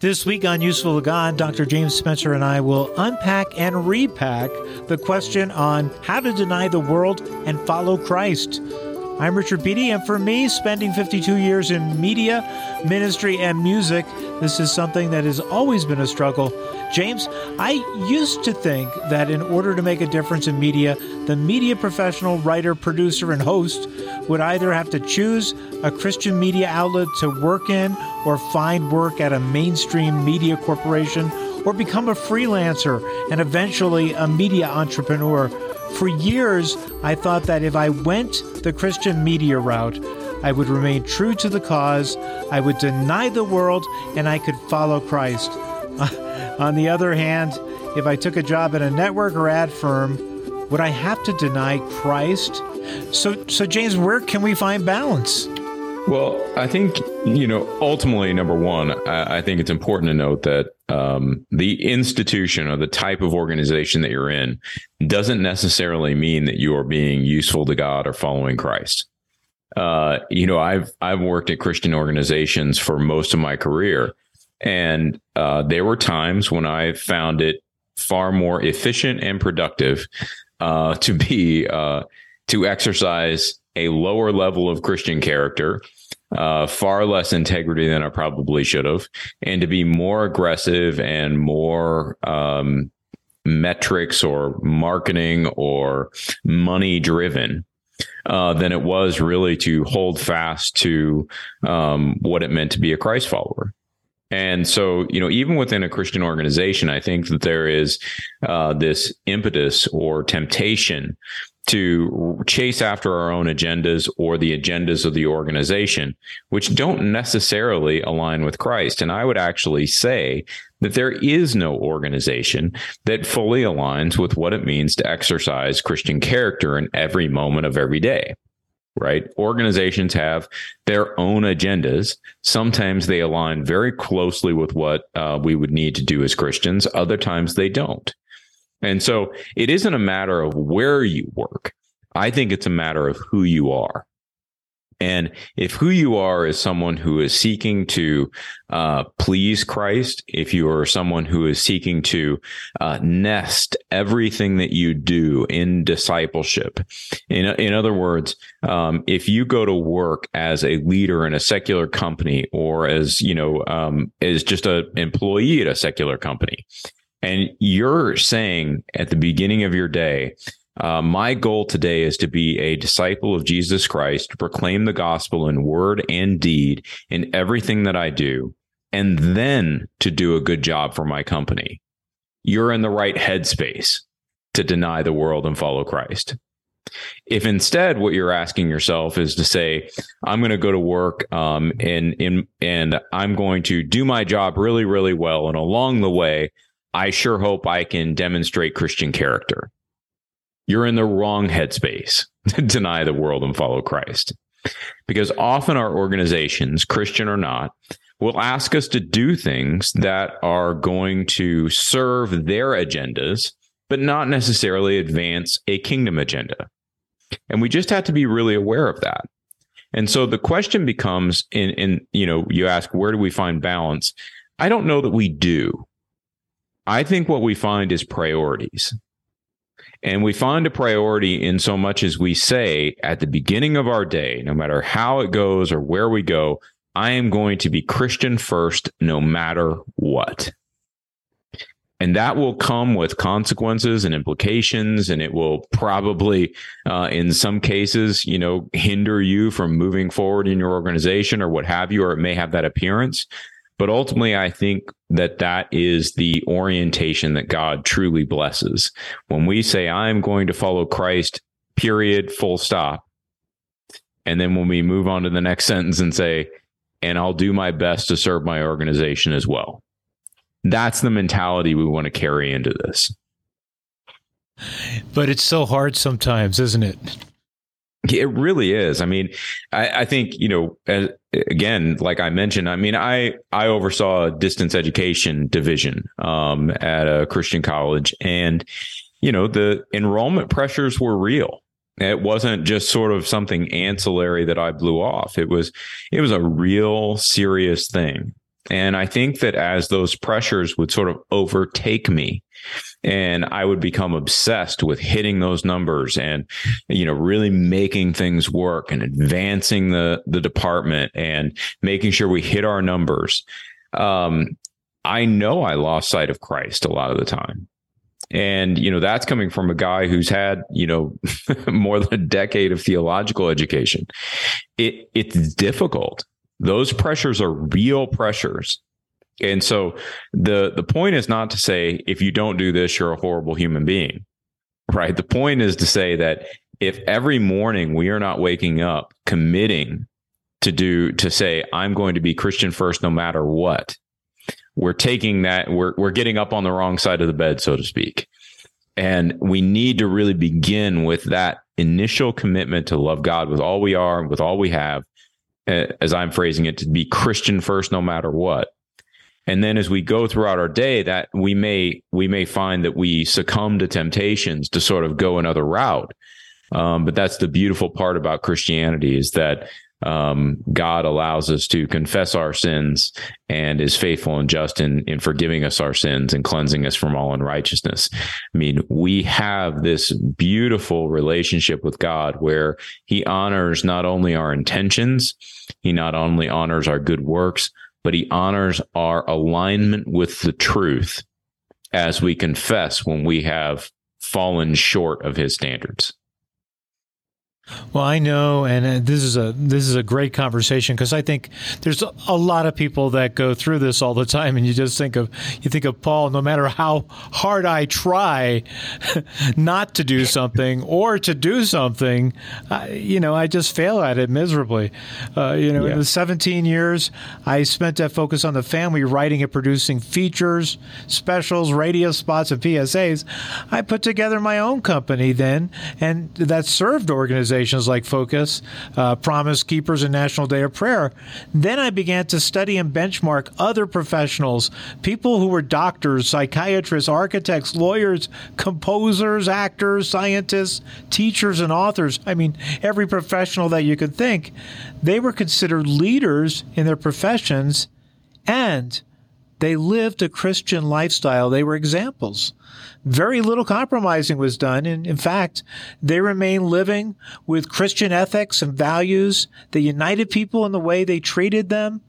This week on Useful to God, Dr. James Spencer and I will unpack and repack the question on how to deny the world and follow Christ. I'm Richard Beattie, and for me, spending 52 years in media, ministry, and music, this is something that has always been a struggle. James, I used to think that in order to make a difference in media, the media professional, writer, producer, and host would either have to choose a Christian media outlet to work in or find work at a mainstream media corporation or become a freelancer and eventually a media entrepreneur. For years, I thought that if I went the Christian media route, I would remain true to the cause, I would deny the world, and I could follow Christ. On the other hand, if I took a job at a network or ad firm, would I have to deny Christ? So, so James, where can we find balance? Well, I think, you know, ultimately, number one, I, I think it's important to note that um, the institution or the type of organization that you're in doesn't necessarily mean that you are being useful to God or following Christ. Uh, you know, I've I've worked at Christian organizations for most of my career, and uh, there were times when I found it far more efficient and productive uh, to be uh, to exercise a lower level of Christian character, uh, far less integrity than I probably should have, and to be more aggressive and more um, metrics or marketing or money driven. Uh, than it was really to hold fast to um, what it meant to be a Christ follower. And so, you know, even within a Christian organization, I think that there is uh, this impetus or temptation to chase after our own agendas or the agendas of the organization, which don't necessarily align with Christ. And I would actually say that there is no organization that fully aligns with what it means to exercise Christian character in every moment of every day. Right? Organizations have their own agendas. Sometimes they align very closely with what uh, we would need to do as Christians. Other times they don't. And so it isn't a matter of where you work. I think it's a matter of who you are. And if who you are is someone who is seeking to uh, please Christ, if you are someone who is seeking to uh, nest everything that you do in discipleship, in in other words, um, if you go to work as a leader in a secular company or as you know um, as just an employee at a secular company, and you're saying at the beginning of your day, uh, my goal today is to be a disciple of Jesus Christ, to proclaim the gospel in word and deed in everything that I do, and then to do a good job for my company. You're in the right headspace to deny the world and follow Christ. If instead what you're asking yourself is to say, I'm going to go to work um, and, and, and I'm going to do my job really, really well. And along the way, I sure hope I can demonstrate Christian character. You're in the wrong headspace to deny the world and follow Christ. Because often our organizations, Christian or not, will ask us to do things that are going to serve their agendas, but not necessarily advance a kingdom agenda. And we just have to be really aware of that. And so the question becomes in, in, you know, you ask, where do we find balance? I don't know that we do. I think what we find is priorities. And we find a priority in so much as we say at the beginning of our day, no matter how it goes or where we go, I am going to be Christian first, no matter what. And that will come with consequences and implications, and it will probably, uh, in some cases, you know, hinder you from moving forward in your organization or what have you, or it may have that appearance. But ultimately, I think that that is the orientation that God truly blesses. When we say, I'm going to follow Christ, period, full stop. And then when we move on to the next sentence and say, and I'll do my best to serve my organization as well. That's the mentality we want to carry into this. But it's so hard sometimes, isn't it? It really is. I mean, I, I think you know, as, again, like I mentioned, I mean, I I oversaw a distance education division um, at a Christian college, and you know, the enrollment pressures were real. It wasn't just sort of something ancillary that I blew off. It was it was a real serious thing. And I think that as those pressures would sort of overtake me, and I would become obsessed with hitting those numbers and you know really making things work and advancing the the department and making sure we hit our numbers. Um, I know I lost sight of Christ a lot of the time. And, you know, that's coming from a guy who's had, you know, more than a decade of theological education. It, it's difficult. Those pressures are real pressures. And so the, the point is not to say, if you don't do this, you're a horrible human being, right? The point is to say that if every morning we are not waking up committing to do, to say, I'm going to be Christian first no matter what, we're taking that we're we're getting up on the wrong side of the bed so to speak and we need to really begin with that initial commitment to love god with all we are with all we have as i'm phrasing it to be christian first no matter what. And then as we go throughout our day that we may we may find that we succumb to temptations to sort of go another route. Um, but that's the beautiful part about christianity is that um, God allows us to confess our sins and is faithful and just in, in forgiving us our sins and cleansing us from all unrighteousness. I mean, we have this beautiful relationship with God where he honors not only our intentions, he not only honors our good works, but he honors our alignment with the truth as we confess when we have fallen short of his standards. Well, I know, and uh, this is a this is a great conversation because I think there's a lot of people that go through this all the time, and you just think of you think of Paul. No matter how hard I try not to do something or to do something, I, you know, I just fail at it miserably. Uh, you know, yeah. in the 17 years I spent to focus on the family, writing and producing features, specials, radio spots, and PSAs, I put together my own company then, and that served organizations organizations like Focus, uh, Promise Keepers, and National Day of Prayer. Then I began to study and benchmark other professionals, people who were doctors, psychiatrists, architects, lawyers, composers, actors, scientists, teachers, and authors. I mean, every professional that you could think. They were considered leaders in their professions and they lived a Christian lifestyle. They were examples very little compromising was done. And in fact, they remained living with Christian ethics and values They united people in the way they treated them.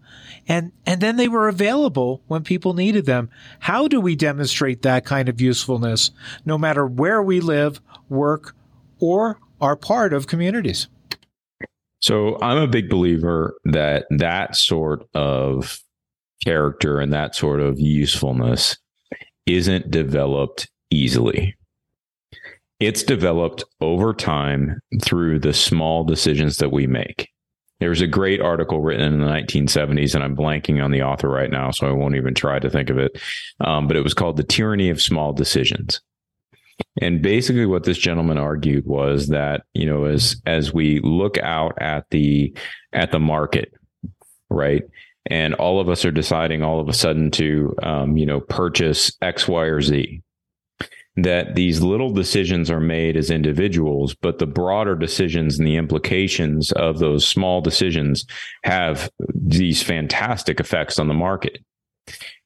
And, and then they were available when people needed them. How do we demonstrate that kind of usefulness no matter where we live, work, or are part of communities? So I'm a big believer that that sort of character and that sort of usefulness isn't developed easily. It's developed over time through the small decisions that we make. There was a great article written in the 1970s, and I'm blanking on the author right now, so I won't even try to think of it. Um, but it was called The Tyranny of Small Decisions. And basically what this gentleman argued was that, you know, as as we look out at the at the market, right? And all of us are deciding all of a sudden to um, you know, purchase X, Y, or Z that these little decisions are made as individuals, but the broader decisions and the implications of those small decisions have these fantastic effects on the market.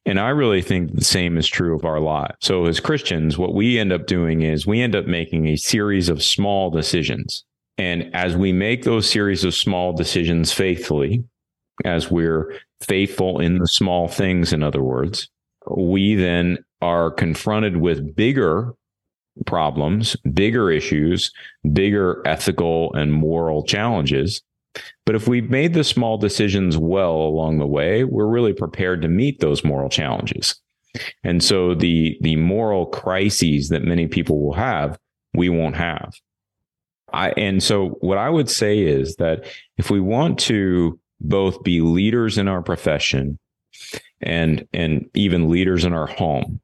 And I really think the same is true of our lives. So as Christians, what we end up doing is we end up making a series of small decisions. And as we make those series of small decisions faithfully, as we're faithful in the small things, in other words, we then are confronted with bigger problems, bigger issues, bigger ethical and moral challenges. But if we've made the small decisions well along the way, we're really prepared to meet those moral challenges. And so the the moral crises that many people will have, we won't have. I and so what I would say is that if we want to both be leaders in our profession and and even leaders in our home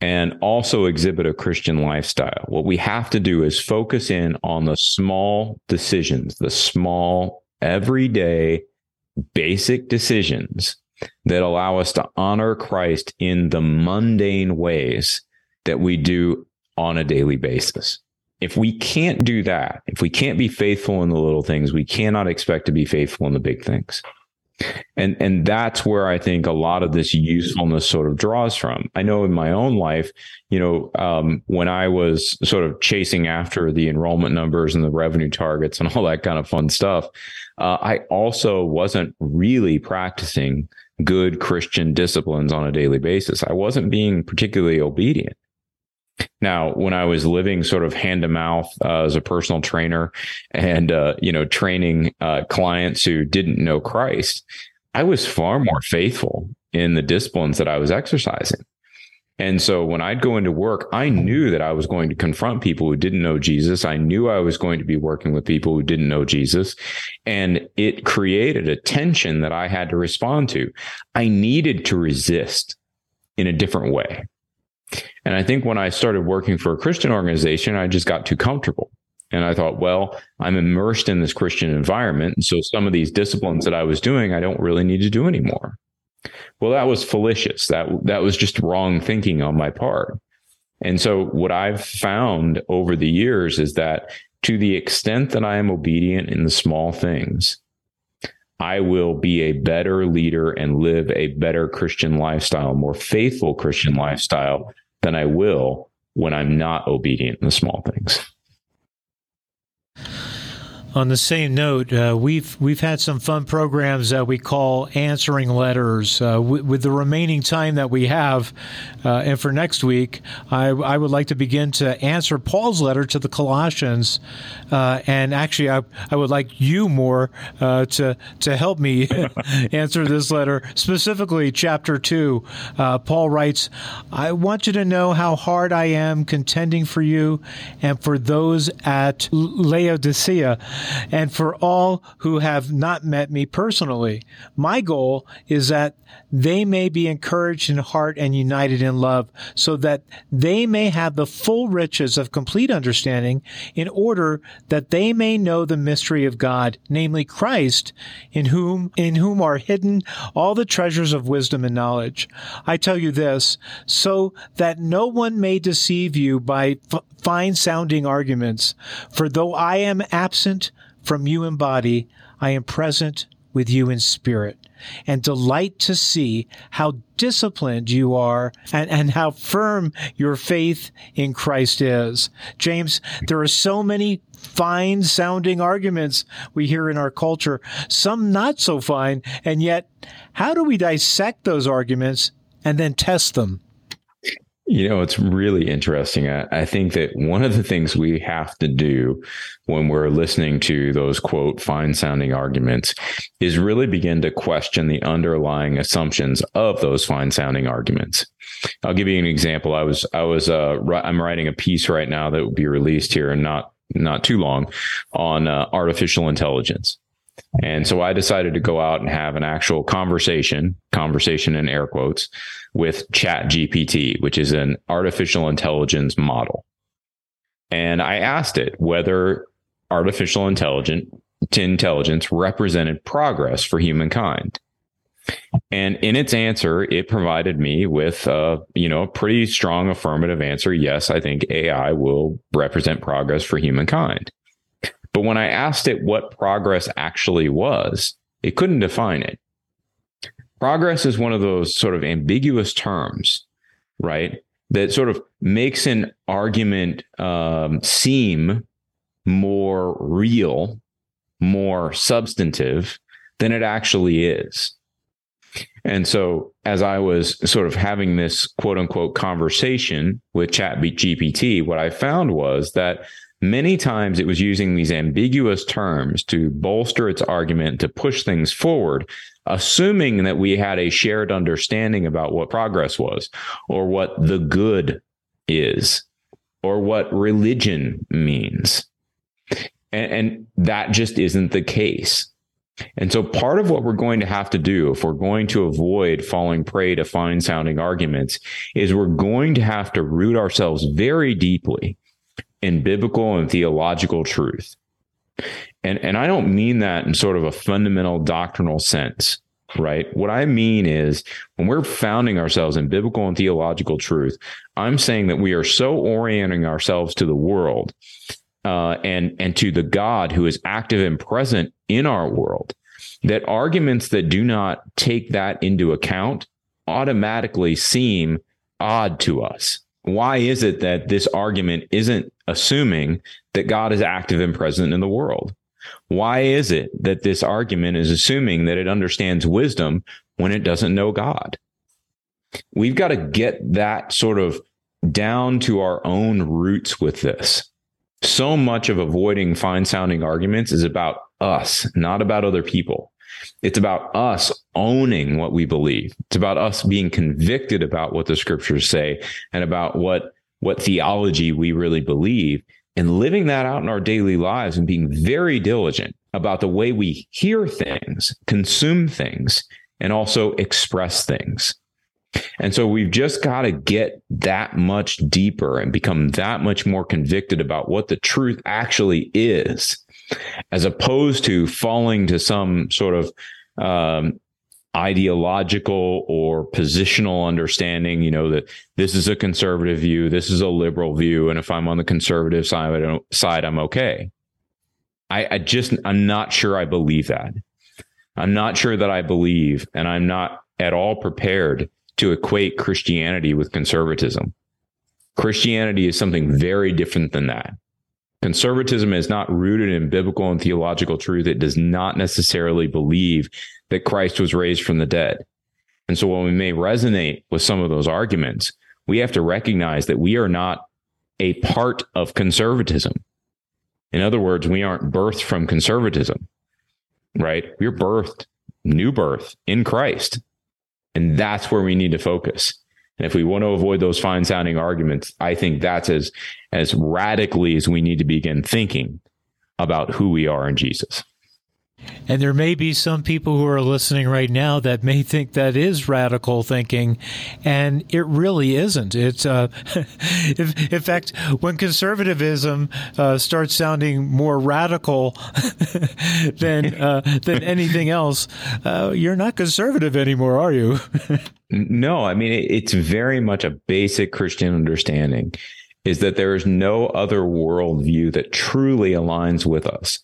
and also exhibit a Christian lifestyle. What we have to do is focus in on the small decisions, the small, everyday, basic decisions that allow us to honor Christ in the mundane ways that we do on a daily basis. If we can't do that, if we can't be faithful in the little things, we cannot expect to be faithful in the big things. And and that's where I think a lot of this usefulness sort of draws from. I know in my own life, you know, um, when I was sort of chasing after the enrollment numbers and the revenue targets and all that kind of fun stuff, uh, I also wasn't really practicing good Christian disciplines on a daily basis. I wasn't being particularly obedient. Now, when I was living sort of hand to mouth uh, as a personal trainer and, uh, you know, training uh, clients who didn't know Christ, I was far more faithful in the disciplines that I was exercising. And so when I'd go into work, I knew that I was going to confront people who didn't know Jesus. I knew I was going to be working with people who didn't know Jesus. And it created a tension that I had to respond to. I needed to resist in a different way. And I think when I started working for a Christian organization, I just got too comfortable. And I thought, well, I'm immersed in this Christian environment. And so some of these disciplines that I was doing, I don't really need to do anymore. Well, that was fallacious. That that was just wrong thinking on my part. And so what I've found over the years is that to the extent that I am obedient in the small things, I will be a better leader and live a better Christian lifestyle, more faithful Christian lifestyle than I will when I'm not obedient in the small things. On the same note, uh, we've we've had some fun programs that we call answering letters. Uh, w- with the remaining time that we have, uh, and for next week, I, I, would like to begin to answer Paul's letter to the Colossians. Uh, and actually, I, I would like you more uh, to to help me answer this letter, specifically chapter two. Uh, Paul writes, "I want you to know how hard I am contending for you and for those at Laodicea." And for all who have not met me personally. My goal is that they may be encouraged in heart and united in love, so that they may have the full riches of complete understanding, in order that they may know the mystery of God, namely Christ, in whom in whom are hidden all the treasures of wisdom and knowledge. I tell you this, so that no one may deceive you by f- fine sounding arguments. For though I am absent from you in body, I am present with you in spirit and delight to see how disciplined you are and, and how firm your faith in Christ is. James, there are so many fine sounding arguments we hear in our culture, some not so fine. And yet, how do we dissect those arguments and then test them? You know, it's really interesting. I, I, think that one of the things we have to do when we're listening to those quote fine sounding arguments is really begin to question the underlying assumptions of those fine sounding arguments. I'll give you an example. I was, I was, uh, I'm writing a piece right now that will be released here in not, not too long on uh, artificial intelligence. And so I decided to go out and have an actual conversation, conversation in air quotes, with Chat GPT, which is an artificial intelligence model. And I asked it whether artificial intelligence intelligence represented progress for humankind. And in its answer, it provided me with a, you know, a pretty strong affirmative answer. Yes, I think AI will represent progress for humankind. But when I asked it what progress actually was, it couldn't define it. Progress is one of those sort of ambiguous terms, right? That sort of makes an argument um, seem more real, more substantive than it actually is. And so, as I was sort of having this quote unquote conversation with Chat GPT, what I found was that Many times it was using these ambiguous terms to bolster its argument to push things forward, assuming that we had a shared understanding about what progress was or what the good is or what religion means. And, and that just isn't the case. And so part of what we're going to have to do if we're going to avoid falling prey to fine sounding arguments is we're going to have to root ourselves very deeply in biblical and theological truth. And, and I don't mean that in sort of a fundamental doctrinal sense, right? What I mean is when we're founding ourselves in biblical and theological truth, I'm saying that we are so orienting ourselves to the world uh, and and to the God who is active and present in our world that arguments that do not take that into account automatically seem odd to us. Why is it that this argument isn't assuming that God is active and present in the world? Why is it that this argument is assuming that it understands wisdom when it doesn't know God? We've got to get that sort of down to our own roots with this. So much of avoiding fine sounding arguments is about us, not about other people. It's about us owning what we believe. It's about us being convicted about what the scriptures say and about what, what theology we really believe and living that out in our daily lives and being very diligent about the way we hear things, consume things, and also express things. And so we've just got to get that much deeper and become that much more convicted about what the truth actually is, as opposed to falling to some sort of um, ideological or positional understanding, you know, that this is a conservative view, this is a liberal view. And if I'm on the conservative side, side I'm okay. I, I just, I'm not sure I believe that. I'm not sure that I believe, and I'm not at all prepared to equate Christianity with conservatism. Christianity is something very different than that. Conservatism is not rooted in biblical and theological truth. It does not necessarily believe that Christ was raised from the dead. And so while we may resonate with some of those arguments, we have to recognize that we are not a part of conservatism. In other words, we aren't birthed from conservatism, right? We're birthed, new birth in Christ. And that's where we need to focus. And if we want to avoid those fine sounding arguments, I think that's as, as radically as we need to begin thinking about who we are in Jesus. And there may be some people who are listening right now that may think that is radical thinking, and it really isn't. It's, uh, in fact, when conservatism uh, starts sounding more radical than uh, than anything else, uh, you're not conservative anymore, are you? no, I mean it's very much a basic Christian understanding. Is that there is no other worldview that truly aligns with us.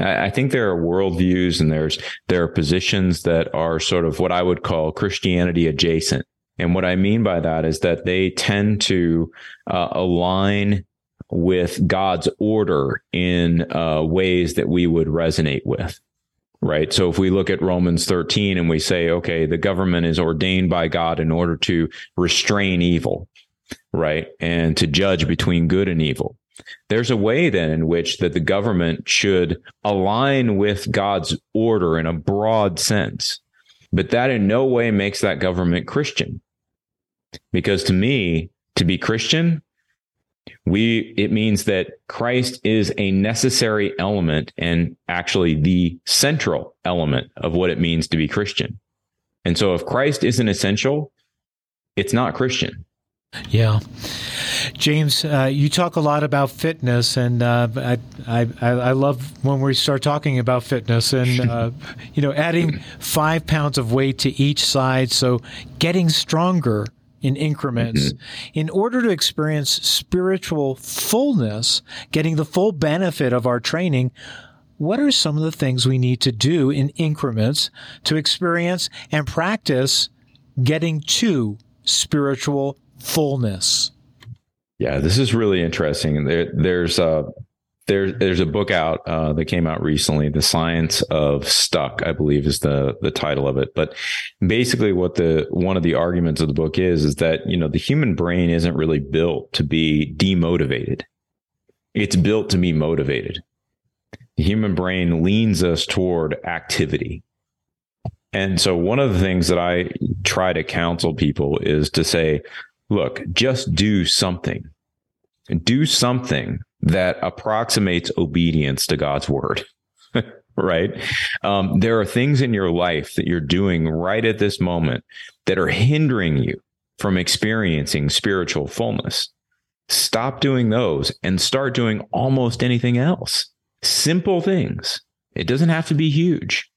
I think there are worldviews and there's there are positions that are sort of what I would call Christianity adjacent. And what I mean by that is that they tend to uh, align with God's order in uh, ways that we would resonate with. Right. So if we look at Romans 13 and we say, okay, the government is ordained by God in order to restrain evil, right? And to judge between good and evil there's a way then in which that the government should align with God's order in a broad sense. But that in no way makes that government Christian. Because to me, to be Christian, we it means that Christ is a necessary element and actually the central element of what it means to be Christian. And so if Christ isn't essential, it's not Christian. Yeah. James, uh, you talk a lot about fitness, and uh, I, I, I love when we start talking about fitness and, uh, you know, adding five pounds of weight to each side. So getting stronger in increments mm-hmm. in order to experience spiritual fullness, getting the full benefit of our training. What are some of the things we need to do in increments to experience and practice getting to spiritual fullness? Yeah, this is really interesting. There, there's a there's there's a book out uh, that came out recently, "The Science of Stuck," I believe is the the title of it. But basically, what the one of the arguments of the book is is that you know the human brain isn't really built to be demotivated; it's built to be motivated. The human brain leans us toward activity. And so, one of the things that I try to counsel people is to say, look, just do something. Do something that approximates obedience to God's word. right? Um, there are things in your life that you're doing right at this moment that are hindering you from experiencing spiritual fullness. Stop doing those and start doing almost anything else. Simple things. It doesn't have to be huge.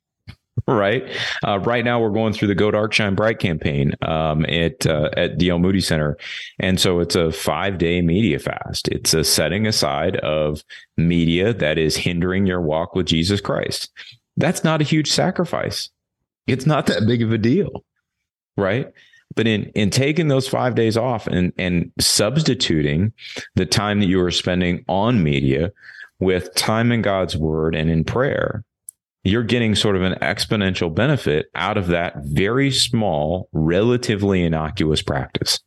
Right? Uh, right now, we're going through the Go Dark Shine Bright campaign um, at uh, at D.L. Moody Center, and so it's a five day media fast. It's a setting aside of media that is hindering your walk with Jesus Christ. That's not a huge sacrifice. It's not that big of a deal. Right. But in, in taking those five days off and, and substituting the time that you were spending on media with time in God's word and in prayer, you're getting sort of an exponential benefit out of that very small, relatively innocuous practice.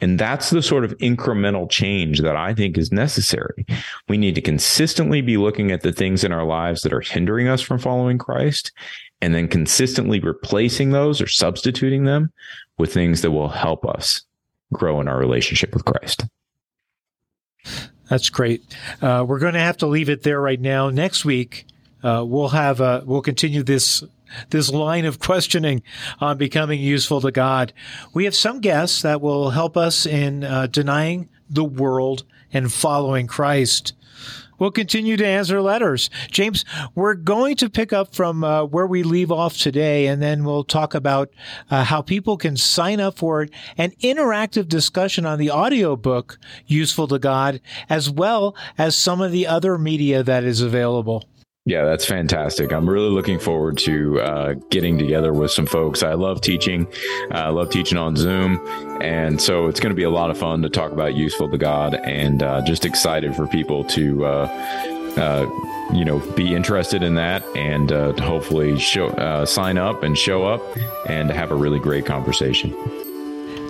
And that's the sort of incremental change that I think is necessary. We need to consistently be looking at the things in our lives that are hindering us from following Christ and then consistently replacing those or substituting them with things that will help us grow in our relationship with Christ. That's great. Uh, we're going to have to leave it there right now. Next week, uh, we'll have uh, we'll continue this this line of questioning on becoming useful to God. We have some guests that will help us in uh, denying the world and following Christ. We'll continue to answer letters. James, we're going to pick up from uh, where we leave off today, and then we'll talk about uh, how people can sign up for an interactive discussion on the audiobook Useful to God, as well as some of the other media that is available. Yeah, that's fantastic. I'm really looking forward to uh, getting together with some folks. I love teaching. I love teaching on Zoom. And so it's going to be a lot of fun to talk about useful to God and uh, just excited for people to. Uh, uh, you know, be interested in that and uh, hopefully show, uh, sign up and show up and have a really great conversation.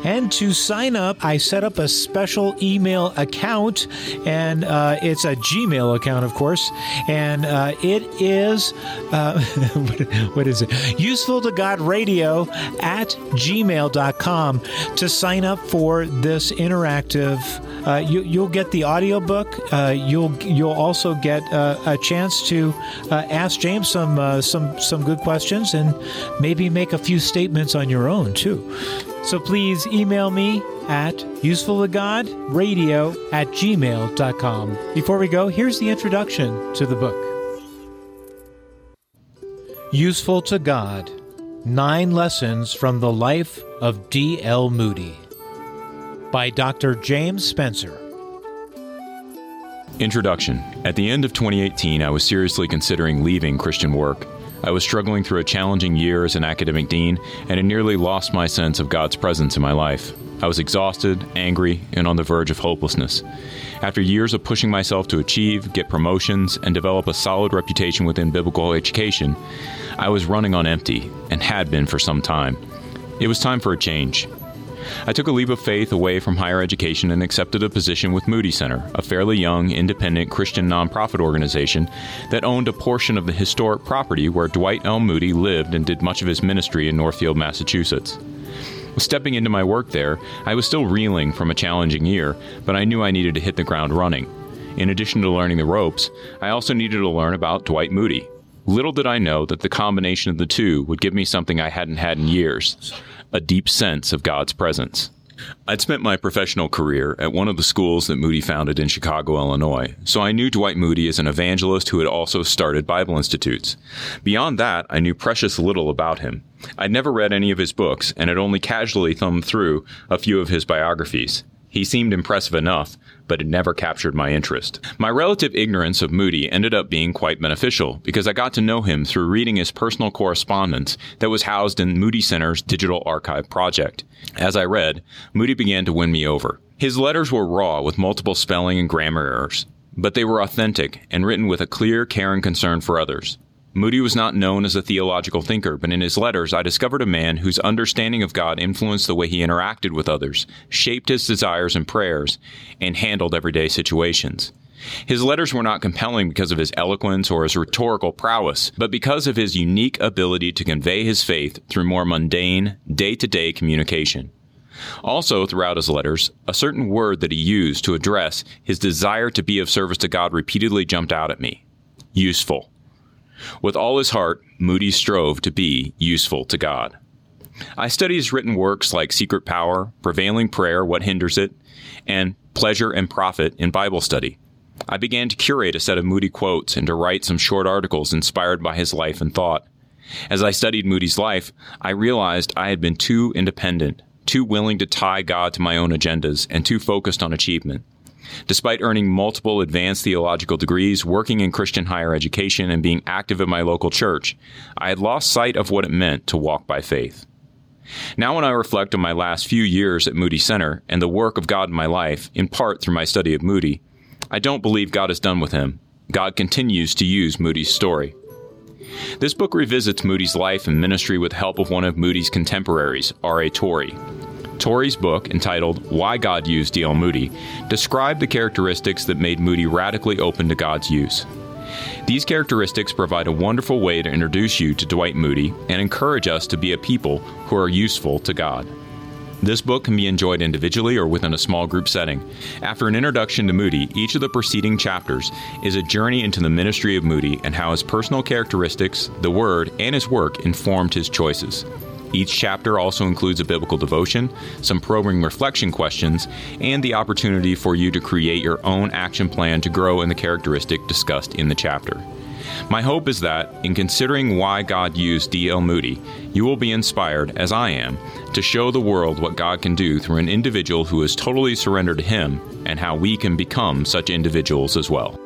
And to sign up, I set up a special email account, and uh, it's a Gmail account, of course. And uh, it is, uh, what is it? Useful to God Radio at gmail.com to sign up for this interactive. Uh, you, will get the audiobook. Uh, you'll you'll also get uh, a chance to ask James some some some good questions and maybe make a few statements on your own too. So please email me at usefultogodradio at gmail.com. Before we go, here's the introduction to the book Useful to God Nine Lessons from the Life of D.L. Moody by Dr. James Spencer. Introduction At the end of 2018, I was seriously considering leaving Christian work. I was struggling through a challenging year as an academic dean and had nearly lost my sense of God's presence in my life. I was exhausted, angry, and on the verge of hopelessness. After years of pushing myself to achieve, get promotions, and develop a solid reputation within biblical education, I was running on empty and had been for some time. It was time for a change. I took a leap of faith away from higher education and accepted a position with Moody Center, a fairly young, independent Christian nonprofit organization that owned a portion of the historic property where Dwight L. Moody lived and did much of his ministry in Northfield, Massachusetts. Stepping into my work there, I was still reeling from a challenging year, but I knew I needed to hit the ground running. In addition to learning the ropes, I also needed to learn about Dwight Moody. Little did I know that the combination of the two would give me something I hadn't had in years a deep sense of God's presence. I'd spent my professional career at one of the schools that Moody founded in Chicago, Illinois, so I knew Dwight Moody as an evangelist who had also started Bible Institutes. Beyond that, I knew precious little about him. I'd never read any of his books and had only casually thumbed through a few of his biographies. He seemed impressive enough, but it never captured my interest. My relative ignorance of Moody ended up being quite beneficial because I got to know him through reading his personal correspondence that was housed in Moody Center's digital archive project. As I read, Moody began to win me over. His letters were raw with multiple spelling and grammar errors, but they were authentic and written with a clear care and concern for others. Moody was not known as a theological thinker, but in his letters, I discovered a man whose understanding of God influenced the way he interacted with others, shaped his desires and prayers, and handled everyday situations. His letters were not compelling because of his eloquence or his rhetorical prowess, but because of his unique ability to convey his faith through more mundane, day to day communication. Also, throughout his letters, a certain word that he used to address his desire to be of service to God repeatedly jumped out at me useful. With all his heart, Moody strove to be useful to God. I study his written works like Secret Power, Prevailing Prayer, What Hinders It, and Pleasure and Profit in Bible Study. I began to curate a set of Moody quotes and to write some short articles inspired by his life and thought. As I studied Moody's life, I realized I had been too independent, too willing to tie God to my own agendas, and too focused on achievement. Despite earning multiple advanced theological degrees, working in Christian higher education, and being active at my local church, I had lost sight of what it meant to walk by faith. Now, when I reflect on my last few years at Moody Center and the work of God in my life, in part through my study of Moody, I don't believe God is done with him. God continues to use Moody's story. This book revisits Moody's life and ministry with help of one of Moody's contemporaries, R.A. Torrey. Torrey's book, entitled Why God Used D.L. Moody, described the characteristics that made Moody radically open to God's use. These characteristics provide a wonderful way to introduce you to Dwight Moody and encourage us to be a people who are useful to God. This book can be enjoyed individually or within a small group setting. After an introduction to Moody, each of the preceding chapters is a journey into the ministry of Moody and how his personal characteristics, the Word, and his work informed his choices. Each chapter also includes a biblical devotion, some probing reflection questions, and the opportunity for you to create your own action plan to grow in the characteristic discussed in the chapter. My hope is that, in considering why God used D.L. Moody, you will be inspired, as I am, to show the world what God can do through an individual who is totally surrendered to Him and how we can become such individuals as well.